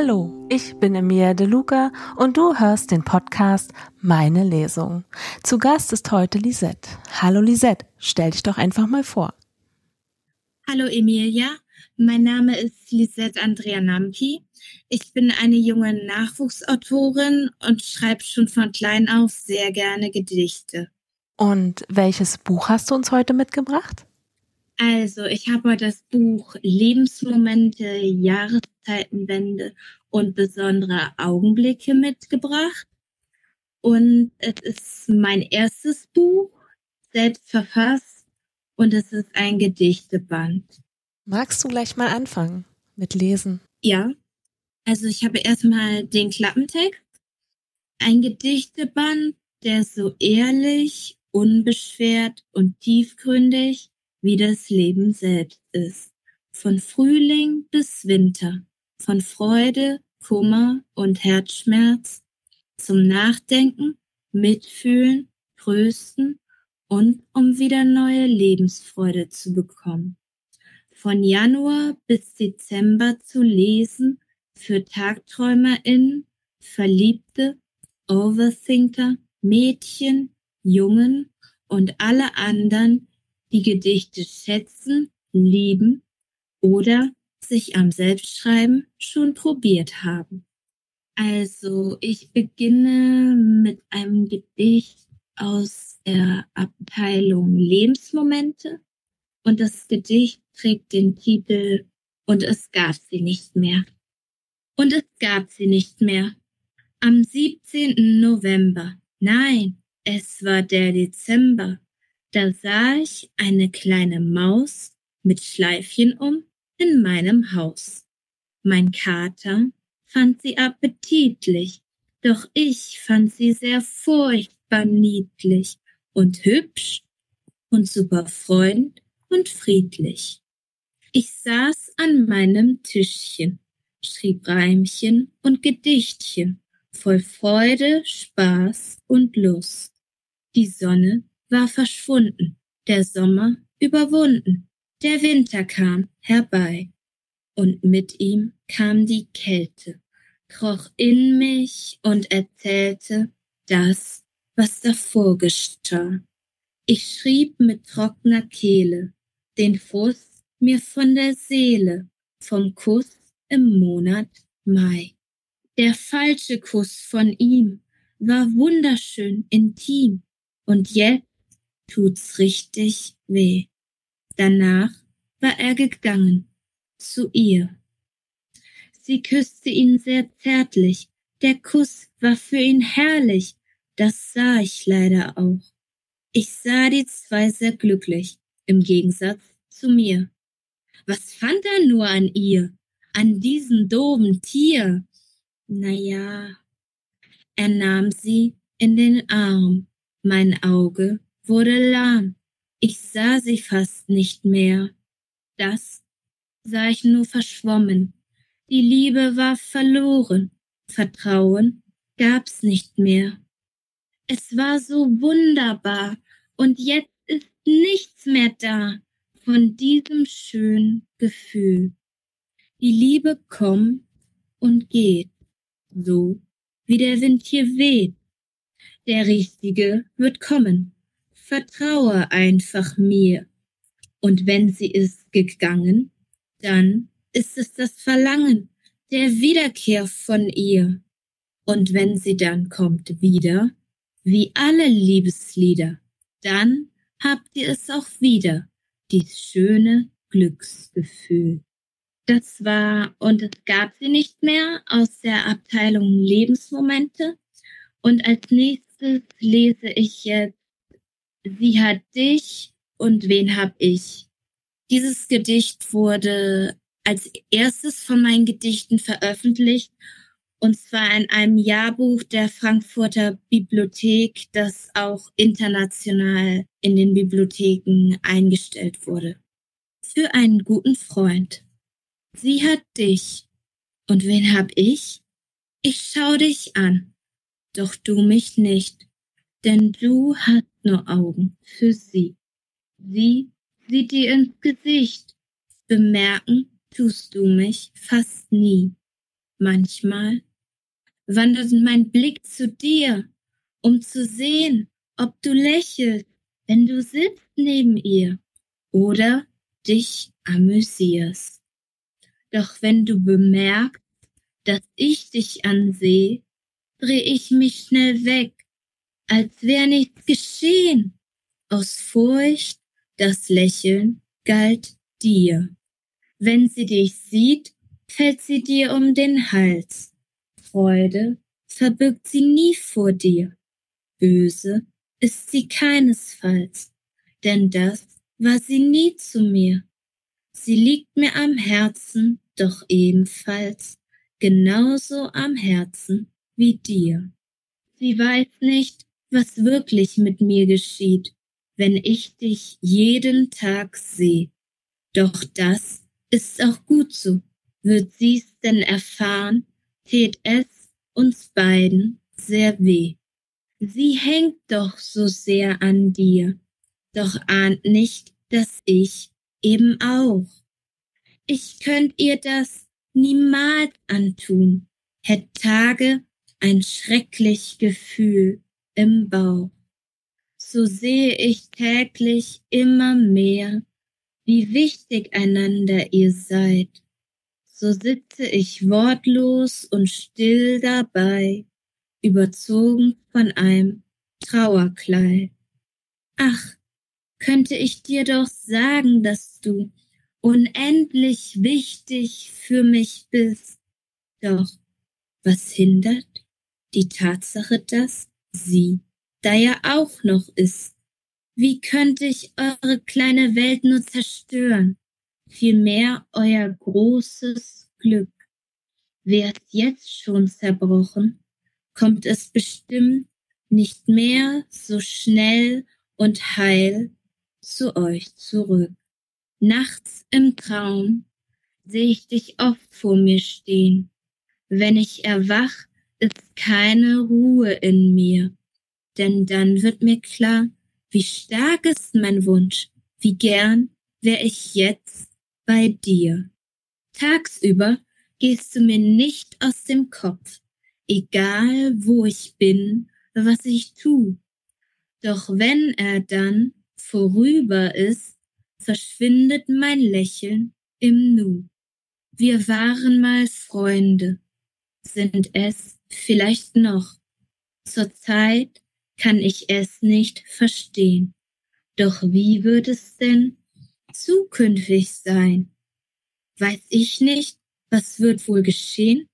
Hallo, ich bin Emilia De Luca und du hörst den Podcast Meine Lesung. Zu Gast ist heute Lisette. Hallo Lisette, stell dich doch einfach mal vor. Hallo Emilia, mein Name ist Lisette Andrea Nampi. Ich bin eine junge Nachwuchsautorin und schreibe schon von klein auf sehr gerne Gedichte. Und welches Buch hast du uns heute mitgebracht? Also, ich habe das Buch Lebensmomente, Jahreszeitenwende und besondere Augenblicke mitgebracht. Und es ist mein erstes Buch, selbst verfasst, und es ist ein Gedichteband. Magst du gleich mal anfangen mit Lesen? Ja. Also, ich habe erstmal den Klappentext. Ein Gedichteband, der so ehrlich, unbeschwert und tiefgründig wie das Leben selbst ist. Von Frühling bis Winter, von Freude, Kummer und Herzschmerz zum Nachdenken, Mitfühlen, Trösten und um wieder neue Lebensfreude zu bekommen. Von Januar bis Dezember zu lesen für TagträumerInnen, Verliebte, Overthinker, Mädchen, Jungen und alle anderen, die Gedichte schätzen, lieben oder sich am Selbstschreiben schon probiert haben. Also ich beginne mit einem Gedicht aus der Abteilung Lebensmomente und das Gedicht trägt den Titel Und es gab sie nicht mehr. Und es gab sie nicht mehr. Am 17. November. Nein, es war der Dezember da sah ich eine kleine Maus mit Schleifchen um in meinem Haus. Mein Kater fand sie appetitlich, doch ich fand sie sehr furchtbar niedlich und hübsch und super freund und friedlich. Ich saß an meinem Tischchen, schrieb Reimchen und Gedichtchen, voll Freude, Spaß und Lust. Die Sonne war verschwunden, der Sommer überwunden, der Winter kam herbei, und mit ihm kam die Kälte, kroch in mich und erzählte das, was davor geschah. Ich schrieb mit trockener Kehle den Fuß mir von der Seele vom Kuss im Monat Mai. Der falsche Kuss von ihm war wunderschön intim und jetzt tut's richtig weh. Danach war er gegangen zu ihr. Sie küsste ihn sehr zärtlich, der Kuss war für ihn herrlich, das sah ich leider auch. Ich sah die zwei sehr glücklich, im Gegensatz zu mir. Was fand er nur an ihr, an diesem doben Tier? Na ja, er nahm sie in den Arm, mein Auge wurde lahm. Ich sah sie fast nicht mehr. Das sah ich nur verschwommen. Die Liebe war verloren. Vertrauen gab's nicht mehr. Es war so wunderbar und jetzt ist nichts mehr da von diesem schönen Gefühl. Die Liebe kommt und geht, so wie der Wind hier weht. Der Richtige wird kommen vertraue einfach mir. Und wenn sie ist gegangen, dann ist es das Verlangen der Wiederkehr von ihr. Und wenn sie dann kommt wieder, wie alle Liebeslieder, dann habt ihr es auch wieder, dies schöne Glücksgefühl. Das war und es gab sie nicht mehr aus der Abteilung Lebensmomente. Und als nächstes lese ich jetzt Sie hat dich und wen hab ich? Dieses Gedicht wurde als erstes von meinen Gedichten veröffentlicht und zwar in einem Jahrbuch der Frankfurter Bibliothek, das auch international in den Bibliotheken eingestellt wurde. Für einen guten Freund. Sie hat dich. Und wen hab ich? Ich schau dich an, doch du mich nicht, denn du hast nur Augen für sie. Sie sieht dir ins Gesicht. Bemerken tust du mich fast nie. Manchmal wandert mein Blick zu dir, um zu sehen, ob du lächelst, wenn du sitzt neben ihr oder dich amüsierst. Doch wenn du bemerkst, dass ich dich ansehe, dreh ich mich schnell weg, als wär nichts geschehen. Aus Furcht, das Lächeln galt dir. Wenn sie dich sieht, fällt sie dir um den Hals. Freude verbirgt sie nie vor dir. Böse ist sie keinesfalls, denn das war sie nie zu mir. Sie liegt mir am Herzen, doch ebenfalls genauso am Herzen wie dir. Sie weiß nicht, was wirklich mit mir geschieht, wenn ich dich jeden Tag seh. Doch das ist auch gut so. Wird sie's denn erfahren, tät es uns beiden sehr weh. Sie hängt doch so sehr an dir, doch ahnt nicht, dass ich eben auch. Ich könnt ihr das niemals antun, hätt Tage ein schrecklich Gefühl im Bauch. So sehe ich täglich immer mehr, wie wichtig einander ihr seid. So sitze ich wortlos und still dabei, überzogen von einem Trauerkleid. Ach, könnte ich dir doch sagen, dass du unendlich wichtig für mich bist. Doch was hindert die Tatsache, dass sie da ja auch noch ist? Wie könnte ich eure kleine Welt nur zerstören? Vielmehr euer großes Glück. Wär's jetzt schon zerbrochen, kommt es bestimmt nicht mehr so schnell und heil zu euch zurück. Nachts im Traum seh ich dich oft vor mir stehen. Wenn ich erwach, ist keine Ruhe in mir, denn dann wird mir klar, wie stark ist mein Wunsch, wie gern wär ich jetzt bei dir. Tagsüber gehst du mir nicht aus dem Kopf, egal wo ich bin, was ich tu. Doch wenn er dann vorüber ist, verschwindet mein Lächeln im Nu. Wir waren mal Freunde, sind es vielleicht noch. Zur Zeit kann ich es nicht verstehen. Doch wie wird es denn zukünftig sein? Weiß ich nicht, was wird wohl geschehen?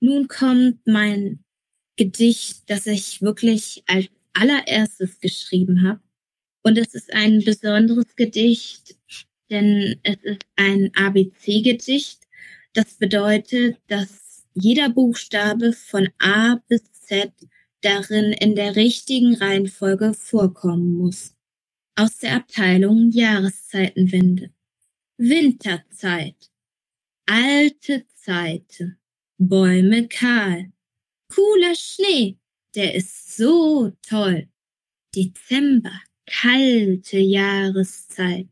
Nun kommt mein Gedicht, das ich wirklich als allererstes geschrieben habe. Und es ist ein besonderes Gedicht, denn es ist ein ABC-Gedicht. Das bedeutet, dass jeder Buchstabe von A bis Z darin in der richtigen Reihenfolge vorkommen muss. Aus der Abteilung Jahreszeitenwende. Winterzeit. Alte Zeiten. Bäume kahl. Cooler Schnee, der ist so toll. Dezember, kalte Jahreszeit.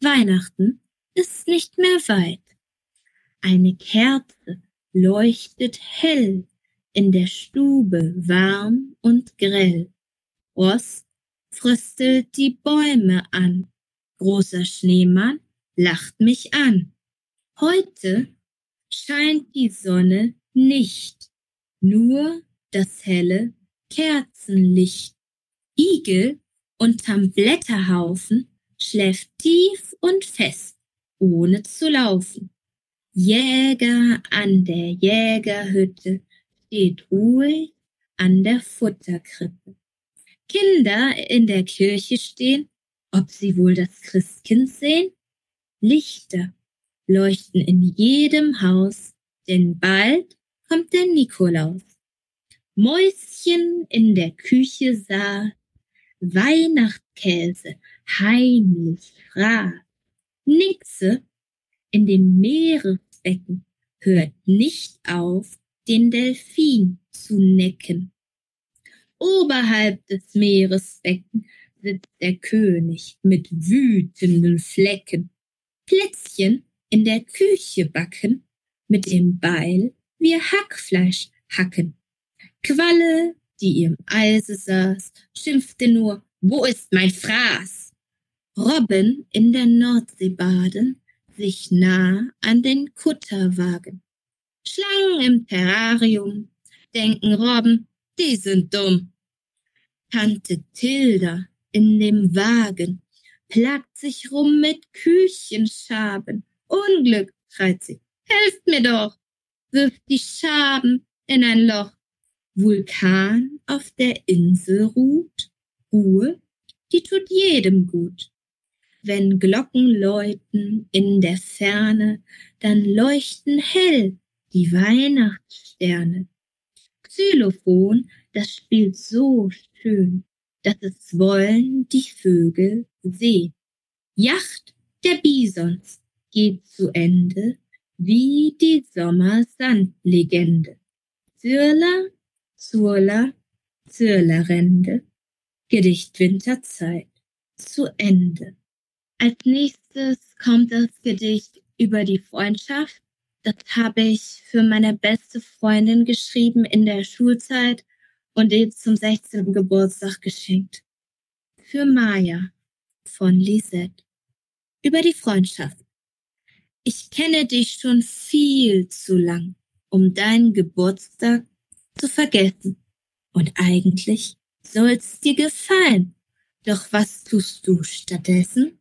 Weihnachten ist nicht mehr weit. Eine Kerze leuchtet hell in der Stube warm und grell. Rost fröstelt die Bäume an. Großer Schneemann lacht mich an. Heute scheint die Sonne nicht, nur das helle Kerzenlicht. Igel unterm Blätterhaufen schläft tief und fest, ohne zu laufen. Jäger an der Jägerhütte steht ruhig an der Futterkrippe. Kinder in der Kirche stehen, ob sie wohl das Christkind sehen? Lichter leuchten in jedem Haus, denn bald kommt der Nikolaus. Mäuschen in der Küche sah, Weihnachtskäse heimlich fraß. Nixe in dem Meeresbecken hört nicht auf, den Delfin zu necken. Oberhalb des Meeresbecken sitzt der König mit wütenden Flecken. Plätzchen in der Küche backen, mit dem Beil wir Hackfleisch hacken. Qualle, die im Eise saß, schimpfte nur, wo ist mein Fraß? Robben in der Nordsee baden, sich nah an den Kutter wagen. Schlangen im Terrarium, denken Robben, die sind dumm. Tante Tilda in dem Wagen plagt sich rum mit Küchenschaben. Unglück, schreit sie, helft mir doch, wirft die Schaben in ein Loch. Vulkan auf der Insel ruht, Ruhe, die tut jedem gut. Wenn Glocken läuten in der Ferne, dann leuchten hell die Weihnachtssterne. Xylophon, das spielt so schön, dass es wollen die Vögel sehen. Yacht der Bisons geht zu Ende, wie die Sommersandlegende. Zürler, Zurler, Zürlerende, Gedicht Winterzeit zu Ende. Als nächstes kommt das Gedicht über die Freundschaft. Das habe ich für meine beste Freundin geschrieben in der Schulzeit und ihr zum 16. Geburtstag geschenkt. Für Maya von Lisette. Über die Freundschaft. Ich kenne dich schon viel zu lang, um deinen Geburtstag zu vergessen. Und eigentlich soll's dir gefallen. Doch was tust du stattdessen?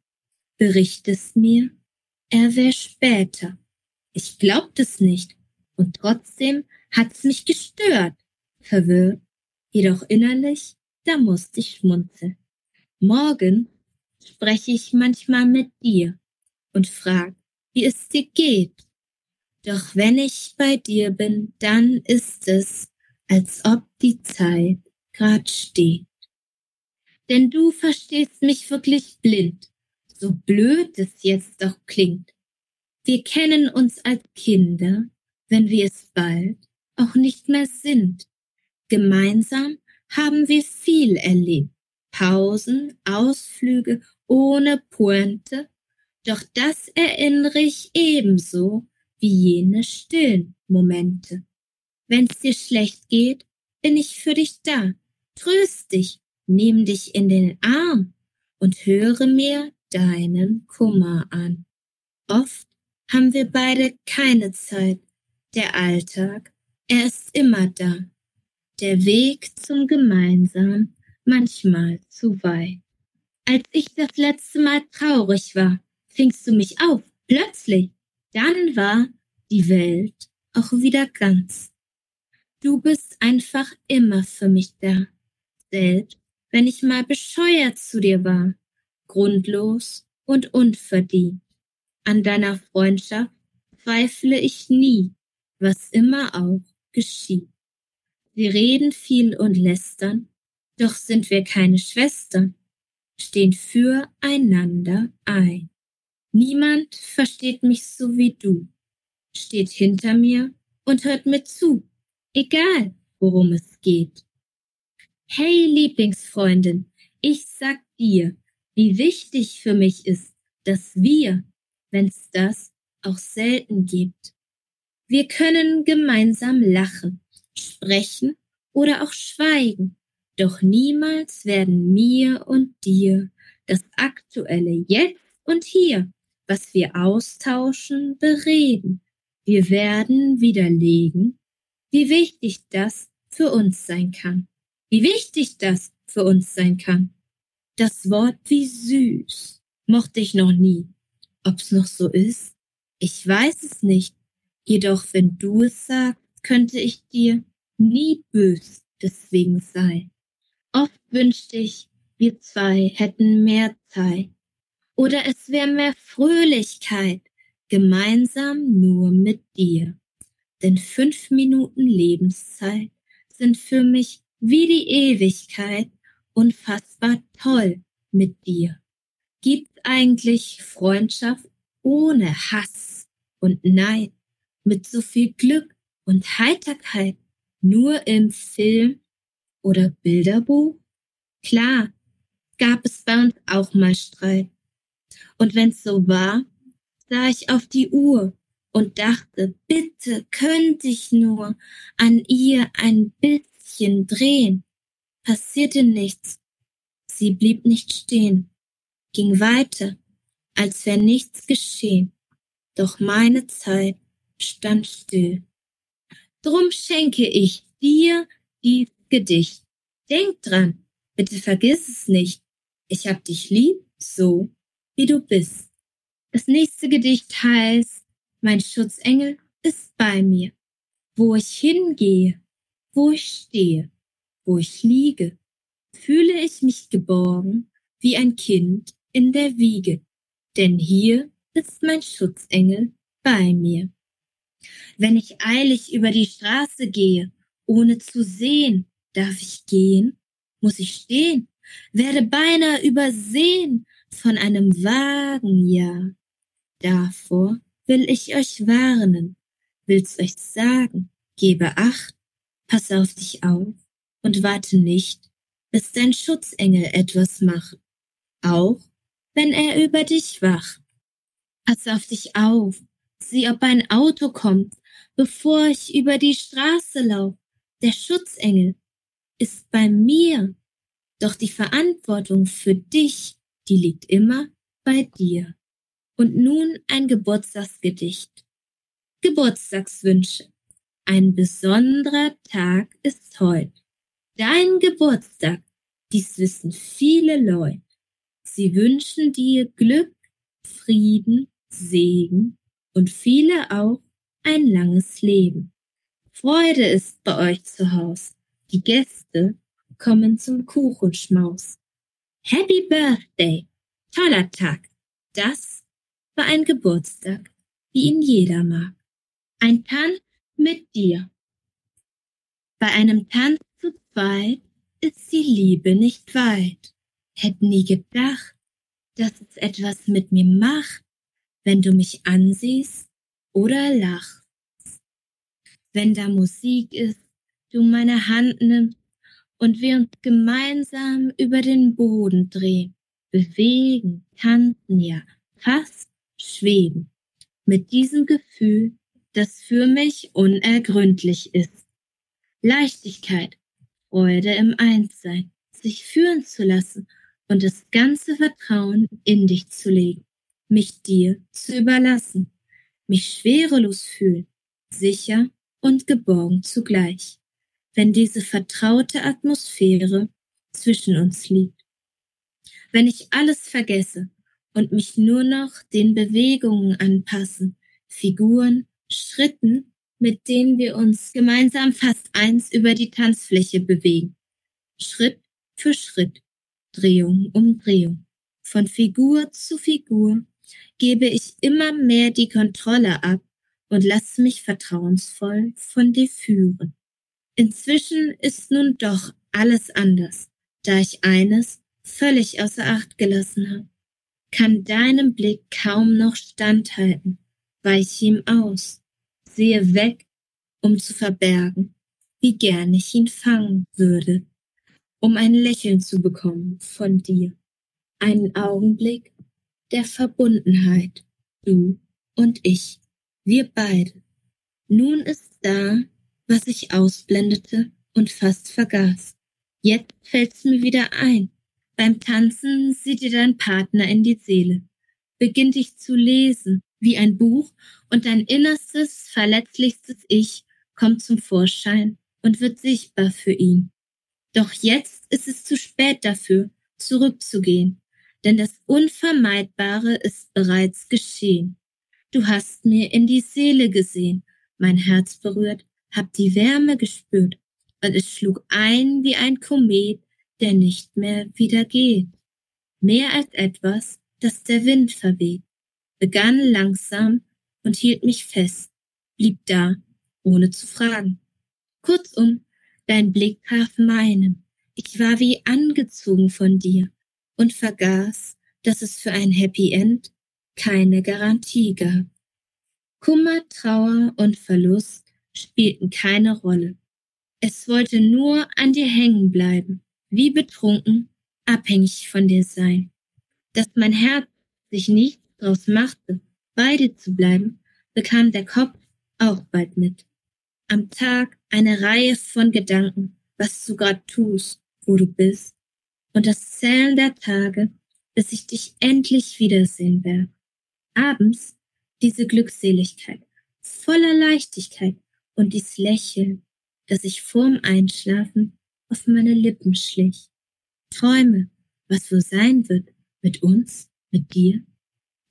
Berichtest mir, er wär später. Ich glaubt es nicht, und trotzdem hat's mich gestört. Verwirrt, jedoch innerlich, da musste ich schmunzeln. Morgen spreche ich manchmal mit dir und frag, wie es dir geht. Doch wenn ich bei dir bin, dann ist es, als ob die Zeit grad steht. Denn du verstehst mich wirklich blind, so blöd es jetzt auch klingt. Wir kennen uns als Kinder, wenn wir es bald auch nicht mehr sind. Gemeinsam haben wir viel erlebt. Pausen, Ausflüge ohne Pointe, doch das erinnere ich ebenso wie jene stillen Momente. Wenn's dir schlecht geht, bin ich für dich da. Tröst dich, nimm dich in den Arm und höre mir deinen Kummer an. Oft haben wir beide keine Zeit. Der Alltag, er ist immer da. Der Weg zum Gemeinsam manchmal zu weit. Als ich das letzte Mal traurig war, fingst du mich auf, plötzlich. Dann war die Welt auch wieder ganz. Du bist einfach immer für mich da. Selbst wenn ich mal bescheuert zu dir war, grundlos und unverdient. An deiner Freundschaft zweifle ich nie, was immer auch geschieht. Wir reden viel und lästern, doch sind wir keine Schwestern, stehen füreinander ein. Niemand versteht mich so wie du, steht hinter mir und hört mir zu egal worum es geht. Hey Lieblingsfreundin, ich sag dir, wie wichtig für mich ist, dass wir, wenn's das auch selten gibt, wir können gemeinsam lachen, sprechen oder auch schweigen, doch niemals werden mir und dir das aktuelle Jetzt und Hier, was wir austauschen, bereden. Wir werden widerlegen, wie wichtig das für uns sein kann. Wie wichtig das für uns sein kann. Das Wort wie süß mochte ich noch nie. Ob's noch so ist? Ich weiß es nicht. Jedoch, wenn du es sagst, könnte ich dir nie bös deswegen sein. Oft wünschte ich, wir zwei hätten mehr Zeit. Oder es wäre mehr Fröhlichkeit, gemeinsam nur mit dir. Denn fünf Minuten Lebenszeit sind für mich wie die Ewigkeit unfassbar toll mit dir. Gibt eigentlich Freundschaft ohne Hass und Neid, mit so viel Glück und Heiterkeit nur im Film oder Bilderbuch? Klar, gab es bei uns auch mal Streit. Und wenn's so war, sah ich auf die Uhr und dachte, bitte könnte ich nur an ihr ein bisschen drehen. Passierte nichts. Sie blieb nicht stehen, ging weiter, als wäre nichts geschehen. Doch meine Zeit stand still. Drum schenke ich dir dies Gedicht. Denk dran, bitte vergiss es nicht. Ich hab dich lieb, so wie du bist. Das nächste Gedicht heißt, mein Schutzengel ist bei mir. Wo ich hingehe, wo ich stehe, wo ich liege, fühle ich mich geborgen wie ein Kind in der Wiege, denn hier ist mein Schutzengel bei mir. Wenn ich eilig über die Straße gehe, ohne zu sehen, darf ich gehen, muss ich stehen, werde beinahe übersehen von einem Wagen, ja. Davor will ich euch warnen, will's euch sagen, gebe acht, pass auf dich auf und warte nicht, bis dein Schutzengel etwas macht, auch wenn er über dich wacht. Pass auf dich auf, sieh, ob ein Auto kommt, bevor ich über die Straße lauf. Der Schutzengel ist bei mir, doch die Verantwortung für dich, die liegt immer bei dir. Und nun ein Geburtstagsgedicht. Geburtstagswünsche. Ein besonderer Tag ist heut. Dein Geburtstag, dies wissen viele Leute. Sie wünschen dir Glück, Frieden, Segen und viele auch ein langes Leben. Freude ist bei euch zu Haus. Die Gäste kommen zum Kuchenschmaus. Happy Birthday! Toller Tag! Das war ein Geburtstag, wie ihn jeder mag. Ein Tanz mit dir. Bei einem Tanz zu zweit ist die Liebe nicht weit. Hätt nie gedacht, dass es etwas mit mir macht, wenn du mich ansiehst oder lachst. Wenn da Musik ist, du meine Hand nimmst und wir uns gemeinsam über den Boden drehen, bewegen, tanzen, ja, fast schweben. Mit diesem Gefühl, das für mich unergründlich ist. Leichtigkeit, Freude im Einssein, sich führen zu lassen und das ganze Vertrauen in dich zu legen, mich dir zu überlassen, mich schwerelos fühlen, sicher und geborgen zugleich, wenn diese vertraute Atmosphäre zwischen uns liegt. Wenn ich alles vergesse und mich nur noch den Bewegungen anpassen, Figuren, Schritten, mit denen wir uns gemeinsam fast eins über die Tanzfläche bewegen. Schritt für Schritt, Drehung um Drehung. Von Figur zu Figur gebe ich immer mehr die Kontrolle ab und lasse mich vertrauensvoll von dir führen. Inzwischen ist nun doch alles anders, da ich eines völlig außer Acht gelassen habe. Kann deinem Blick kaum noch standhalten, weiche ihm aus, sehe weg, um zu verbergen, wie gern ich ihn fangen würde um ein Lächeln zu bekommen von dir. Einen Augenblick der Verbundenheit, du und ich, wir beide. Nun ist da, was ich ausblendete und fast vergaß. Jetzt fällt's mir wieder ein. Beim Tanzen sieht dir dein Partner in die Seele, beginnt dich zu lesen wie ein Buch und dein innerstes, verletzlichstes Ich kommt zum Vorschein und wird sichtbar für ihn. Doch jetzt ist es zu spät dafür, zurückzugehen, denn das Unvermeidbare ist bereits geschehen. Du hast mir in die Seele gesehen, mein Herz berührt, hab die Wärme gespürt, und es schlug ein wie ein Komet, der nicht mehr wieder geht. Mehr als etwas, das der Wind verweht, begann langsam und hielt mich fest, blieb da, ohne zu fragen. Kurzum, Dein Blick traf meinen. Ich war wie angezogen von dir und vergaß, dass es für ein Happy End keine Garantie gab. Kummer, Trauer und Verlust spielten keine Rolle. Es wollte nur an dir hängen bleiben, wie betrunken, abhängig von dir sein. Dass mein Herz sich nicht draus machte, bei dir zu bleiben, bekam der Kopf auch bald mit. Am Tag eine Reihe von Gedanken, was du gerade tust, wo du bist, und das Zählen der Tage, bis ich dich endlich wiedersehen werde. Abends diese Glückseligkeit, voller Leichtigkeit und dies Lächeln, das ich vorm Einschlafen auf meine Lippen schlich. Träume, was wohl sein wird mit uns, mit dir.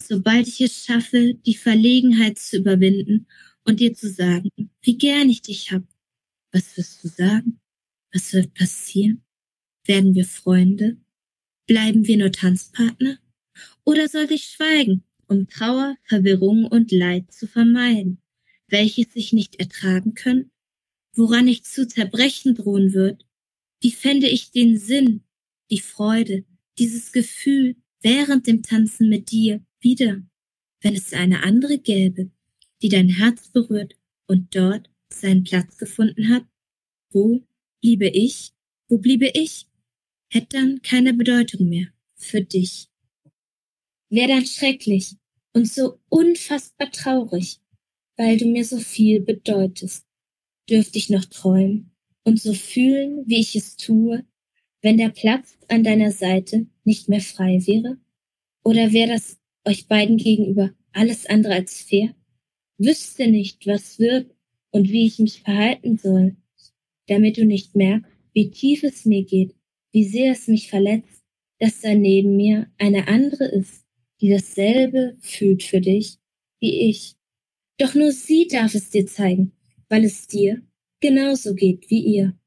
Sobald ich es schaffe, die Verlegenheit zu überwinden und dir zu sagen, wie gern ich dich hab. Was wirst du sagen? Was wird passieren? Werden wir Freunde? Bleiben wir nur Tanzpartner? Oder soll ich schweigen, um Trauer, Verwirrung und Leid zu vermeiden, welches sich nicht ertragen können? Woran ich zu zerbrechen drohen wird? Wie fände ich den Sinn, die Freude, dieses Gefühl während dem Tanzen mit dir wieder, wenn es eine andere gäbe, die dein Herz berührt und dort seinen Platz gefunden hat? Wo bliebe ich? Wo bliebe ich? Hätte dann keine Bedeutung mehr für dich. Wär dann schrecklich und so unfassbar traurig, weil du mir so viel bedeutest. Dürfte ich noch träumen und so fühlen, wie ich es tue, wenn der Platz an deiner Seite nicht mehr frei wäre? Oder wäre das euch beiden gegenüber alles andere als fair? Wüsste nicht, was wird und wie ich mich verhalten soll, damit du nicht merkst, wie tief es mir geht, wie sehr es mich verletzt, dass da neben mir eine andere ist, die dasselbe fühlt für dich wie ich. Doch nur sie darf es dir zeigen, weil es dir genauso geht wie ihr.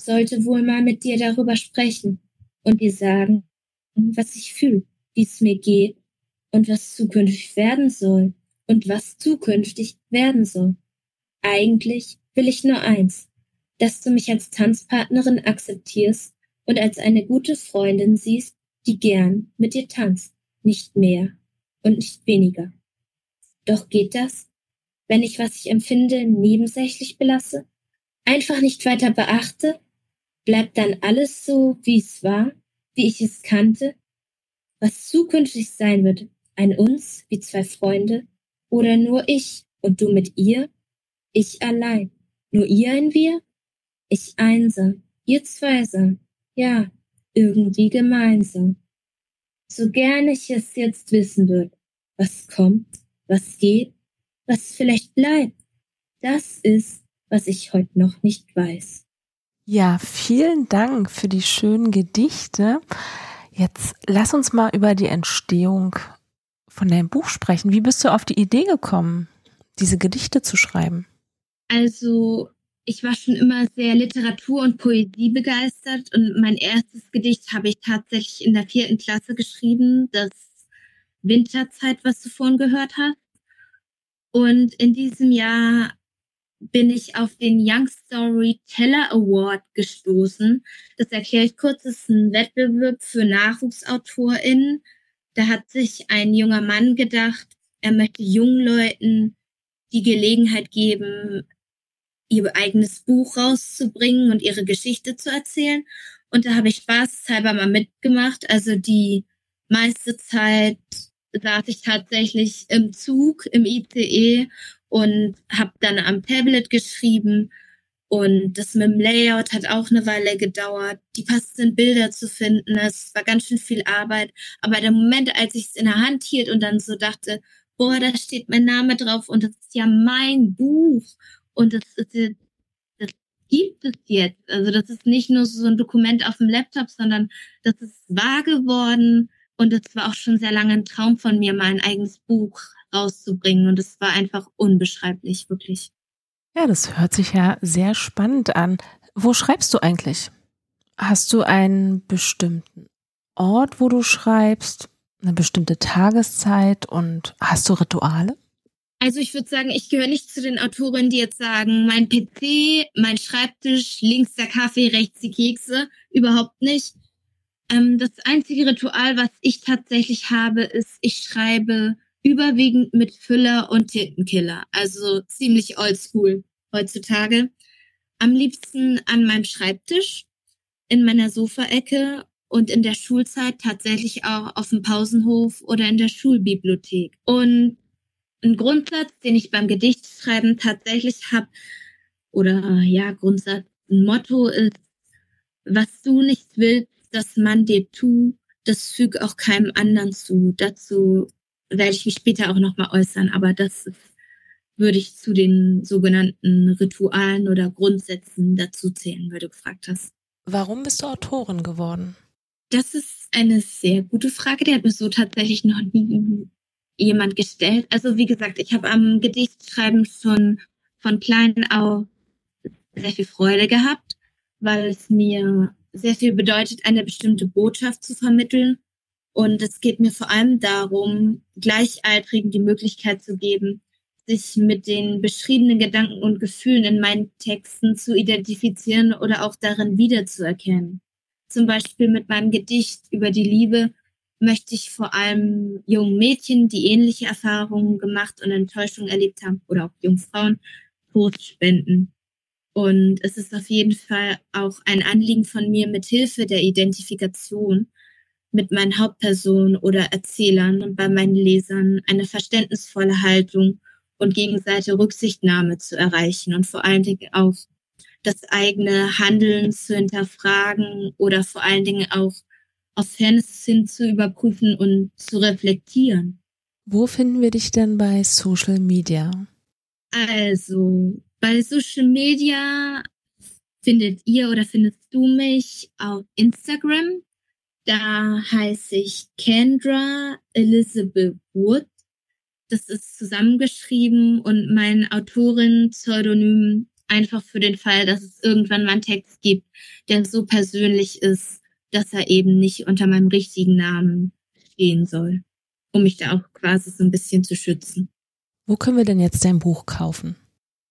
Sollte wohl mal mit dir darüber sprechen und dir sagen, was ich fühle, wie es mir geht und was zukünftig werden soll und was zukünftig werden soll. Eigentlich will ich nur eins, dass du mich als Tanzpartnerin akzeptierst und als eine gute Freundin siehst, die gern mit dir tanzt, nicht mehr und nicht weniger. Doch geht das, wenn ich, was ich empfinde, nebensächlich belasse, einfach nicht weiter beachte, bleibt dann alles so, wie es war, wie ich es kannte, was zukünftig sein wird, ein uns wie zwei Freunde, oder nur ich und du mit ihr, ich allein, nur ihr ein Wir, ich einsam, ihr zweisam, ja, irgendwie gemeinsam. So gern ich es jetzt wissen würde, was kommt, was geht, was vielleicht bleibt, das ist, was ich heute noch nicht weiß. Ja, vielen Dank für die schönen Gedichte. Jetzt lass uns mal über die Entstehung von deinem Buch sprechen. Wie bist du auf die Idee gekommen, diese Gedichte zu schreiben? Also ich war schon immer sehr Literatur und Poesie begeistert und mein erstes Gedicht habe ich tatsächlich in der vierten Klasse geschrieben, das Winterzeit, was du vorhin gehört hast. Und in diesem Jahr bin ich auf den Young Storyteller Award gestoßen. Das erkläre ich kurz, das ist ein Wettbewerb für NachwuchsautorInnen. Da hat sich ein junger Mann gedacht, er möchte jungen Leuten die Gelegenheit geben, ihr eigenes Buch rauszubringen und ihre Geschichte zu erzählen. Und da habe ich spaßhalber mal mitgemacht. Also die meiste Zeit saß ich tatsächlich im Zug, im ICE und habe dann am Tablet geschrieben. Und das mit dem Layout hat auch eine Weile gedauert, die passenden Bilder zu finden. Es war ganz schön viel Arbeit. Aber der Moment, als ich es in der Hand hielt und dann so dachte, boah, da steht mein Name drauf und das ist ja mein Buch. Und das, ist, das gibt es jetzt. Also das ist nicht nur so ein Dokument auf dem Laptop, sondern das ist wahr geworden. Und es war auch schon sehr lange ein Traum von mir, mal ein eigenes Buch rauszubringen. Und es war einfach unbeschreiblich, wirklich. Ja, das hört sich ja sehr spannend an. Wo schreibst du eigentlich? Hast du einen bestimmten Ort, wo du schreibst, eine bestimmte Tageszeit und hast du Rituale? Also ich würde sagen, ich gehöre nicht zu den Autorinnen, die jetzt sagen, mein PC, mein Schreibtisch, links der Kaffee, rechts die Kekse. Überhaupt nicht. Ähm, das einzige Ritual, was ich tatsächlich habe, ist, ich schreibe überwiegend mit Füller und Tintenkiller. Also ziemlich oldschool heutzutage. Am liebsten an meinem Schreibtisch, in meiner Sofaecke und in der Schulzeit tatsächlich auch auf dem Pausenhof oder in der Schulbibliothek. Und ein Grundsatz, den ich beim Gedichtschreiben tatsächlich habe, oder ja, Grundsatz, ein Motto ist, was du nicht willst, dass man dir tut, das füg auch keinem anderen zu. Dazu werde ich mich später auch nochmal äußern, aber das würde ich zu den sogenannten Ritualen oder Grundsätzen dazu zählen, weil du gefragt hast. Warum bist du Autorin geworden? Das ist eine sehr gute Frage. Die hat mir so tatsächlich noch nie jemand gestellt. Also wie gesagt, ich habe am Gedichtschreiben schon von klein auf sehr viel Freude gehabt, weil es mir sehr viel bedeutet, eine bestimmte Botschaft zu vermitteln. Und es geht mir vor allem darum, Gleichaltrigen die Möglichkeit zu geben, sich mit den beschriebenen Gedanken und Gefühlen in meinen Texten zu identifizieren oder auch darin wiederzuerkennen. Zum Beispiel mit meinem Gedicht über die Liebe möchte ich vor allem jungen Mädchen, die ähnliche Erfahrungen gemacht und Enttäuschungen erlebt haben, oder auch jungen Frauen, Trost spenden. Und es ist auf jeden Fall auch ein Anliegen von mir, mit Hilfe der Identifikation mit meinen Hauptpersonen oder Erzählern und bei meinen Lesern eine verständnisvolle Haltung und gegenseitige Rücksichtnahme zu erreichen und vor allen Dingen auch das eigene Handeln zu hinterfragen oder vor allen Dingen auch auf Fairness hin zu überprüfen und zu reflektieren. Wo finden wir dich denn bei Social Media? Also, bei Social Media findet ihr oder findest du mich auf Instagram. Da heiße ich Kendra Elizabeth Wood. Das ist zusammengeschrieben und mein Autorin-Pseudonym einfach für den Fall, dass es irgendwann mal einen Text gibt, der so persönlich ist, dass er eben nicht unter meinem richtigen Namen stehen soll, um mich da auch quasi so ein bisschen zu schützen. Wo können wir denn jetzt dein Buch kaufen?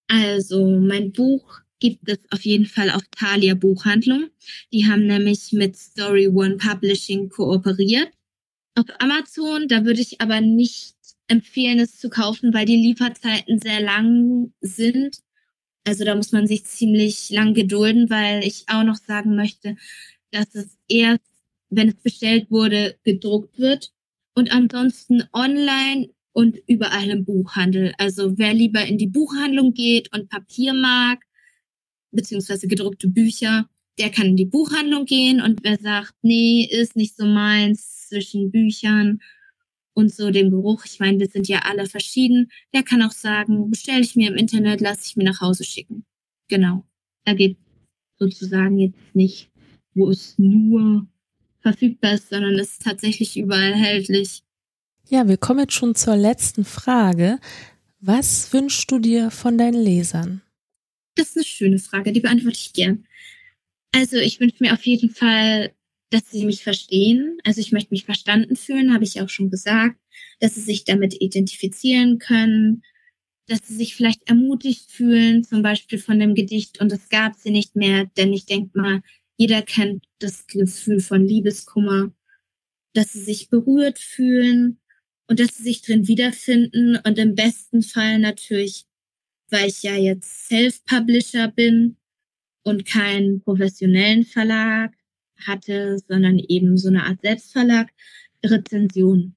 Also, mein Buch gibt es auf jeden Fall auf Thalia Buchhandlung. Die haben nämlich mit Story One Publishing kooperiert. Auf Amazon, da würde ich aber nicht empfehlen, es zu kaufen, weil die Lieferzeiten sehr lang sind. Also da muss man sich ziemlich lang gedulden, weil ich auch noch sagen möchte, dass es erst, wenn es bestellt wurde, gedruckt wird und ansonsten online und überall im Buchhandel. Also wer lieber in die Buchhandlung geht und Papier mag, beziehungsweise gedruckte Bücher, der kann in die Buchhandlung gehen und wer sagt, nee, ist nicht so meins zwischen Büchern und so dem Geruch, ich meine, wir sind ja alle verschieden, der kann auch sagen, bestelle ich mir im Internet, lasse ich mir nach Hause schicken. Genau. Da geht sozusagen jetzt nicht, wo es nur verfügbar ist, sondern es ist tatsächlich überall erhältlich. Ja, wir kommen jetzt schon zur letzten Frage. Was wünschst du dir von deinen Lesern? Das ist eine schöne Frage, die beantworte ich gern. Also ich wünsche mir auf jeden Fall dass sie mich verstehen. Also ich möchte mich verstanden fühlen, habe ich auch schon gesagt, dass sie sich damit identifizieren können, dass sie sich vielleicht ermutigt fühlen, zum Beispiel von dem Gedicht und es gab sie nicht mehr, denn ich denke mal, jeder kennt das Gefühl von Liebeskummer, dass sie sich berührt fühlen und dass sie sich drin wiederfinden und im besten Fall natürlich, weil ich ja jetzt Self-Publisher bin und keinen professionellen Verlag, hatte, sondern eben so eine Art Selbstverlag, Rezension.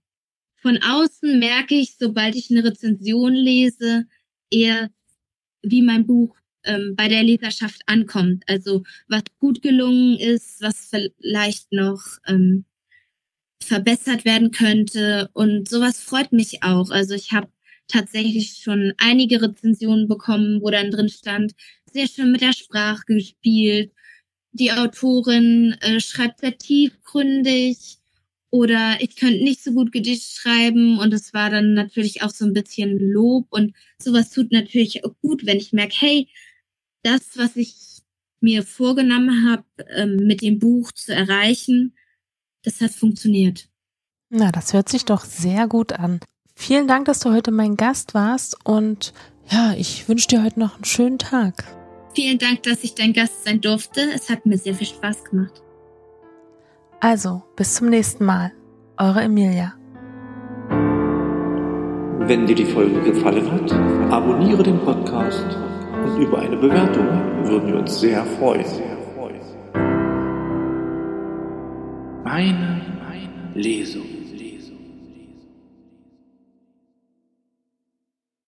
Von außen merke ich, sobald ich eine Rezension lese, eher wie mein Buch ähm, bei der Leserschaft ankommt. Also was gut gelungen ist, was vielleicht noch ähm, verbessert werden könnte. Und sowas freut mich auch. Also ich habe tatsächlich schon einige Rezensionen bekommen, wo dann drin stand, sehr schön mit der Sprache gespielt, die Autorin äh, schreibt sehr tiefgründig oder ich könnte nicht so gut Gedicht schreiben und es war dann natürlich auch so ein bisschen Lob und sowas tut natürlich auch gut, wenn ich merke, hey, das, was ich mir vorgenommen habe, ähm, mit dem Buch zu erreichen, das hat funktioniert. Na, das hört sich doch sehr gut an. Vielen Dank, dass du heute mein Gast warst und ja, ich wünsche dir heute noch einen schönen Tag. Vielen Dank, dass ich dein Gast sein durfte. Es hat mir sehr viel Spaß gemacht. Also, bis zum nächsten Mal. Eure Emilia. Wenn dir die Folge gefallen hat, abonniere den Podcast und über eine Bewertung würden wir uns sehr freuen. Meine Lesung.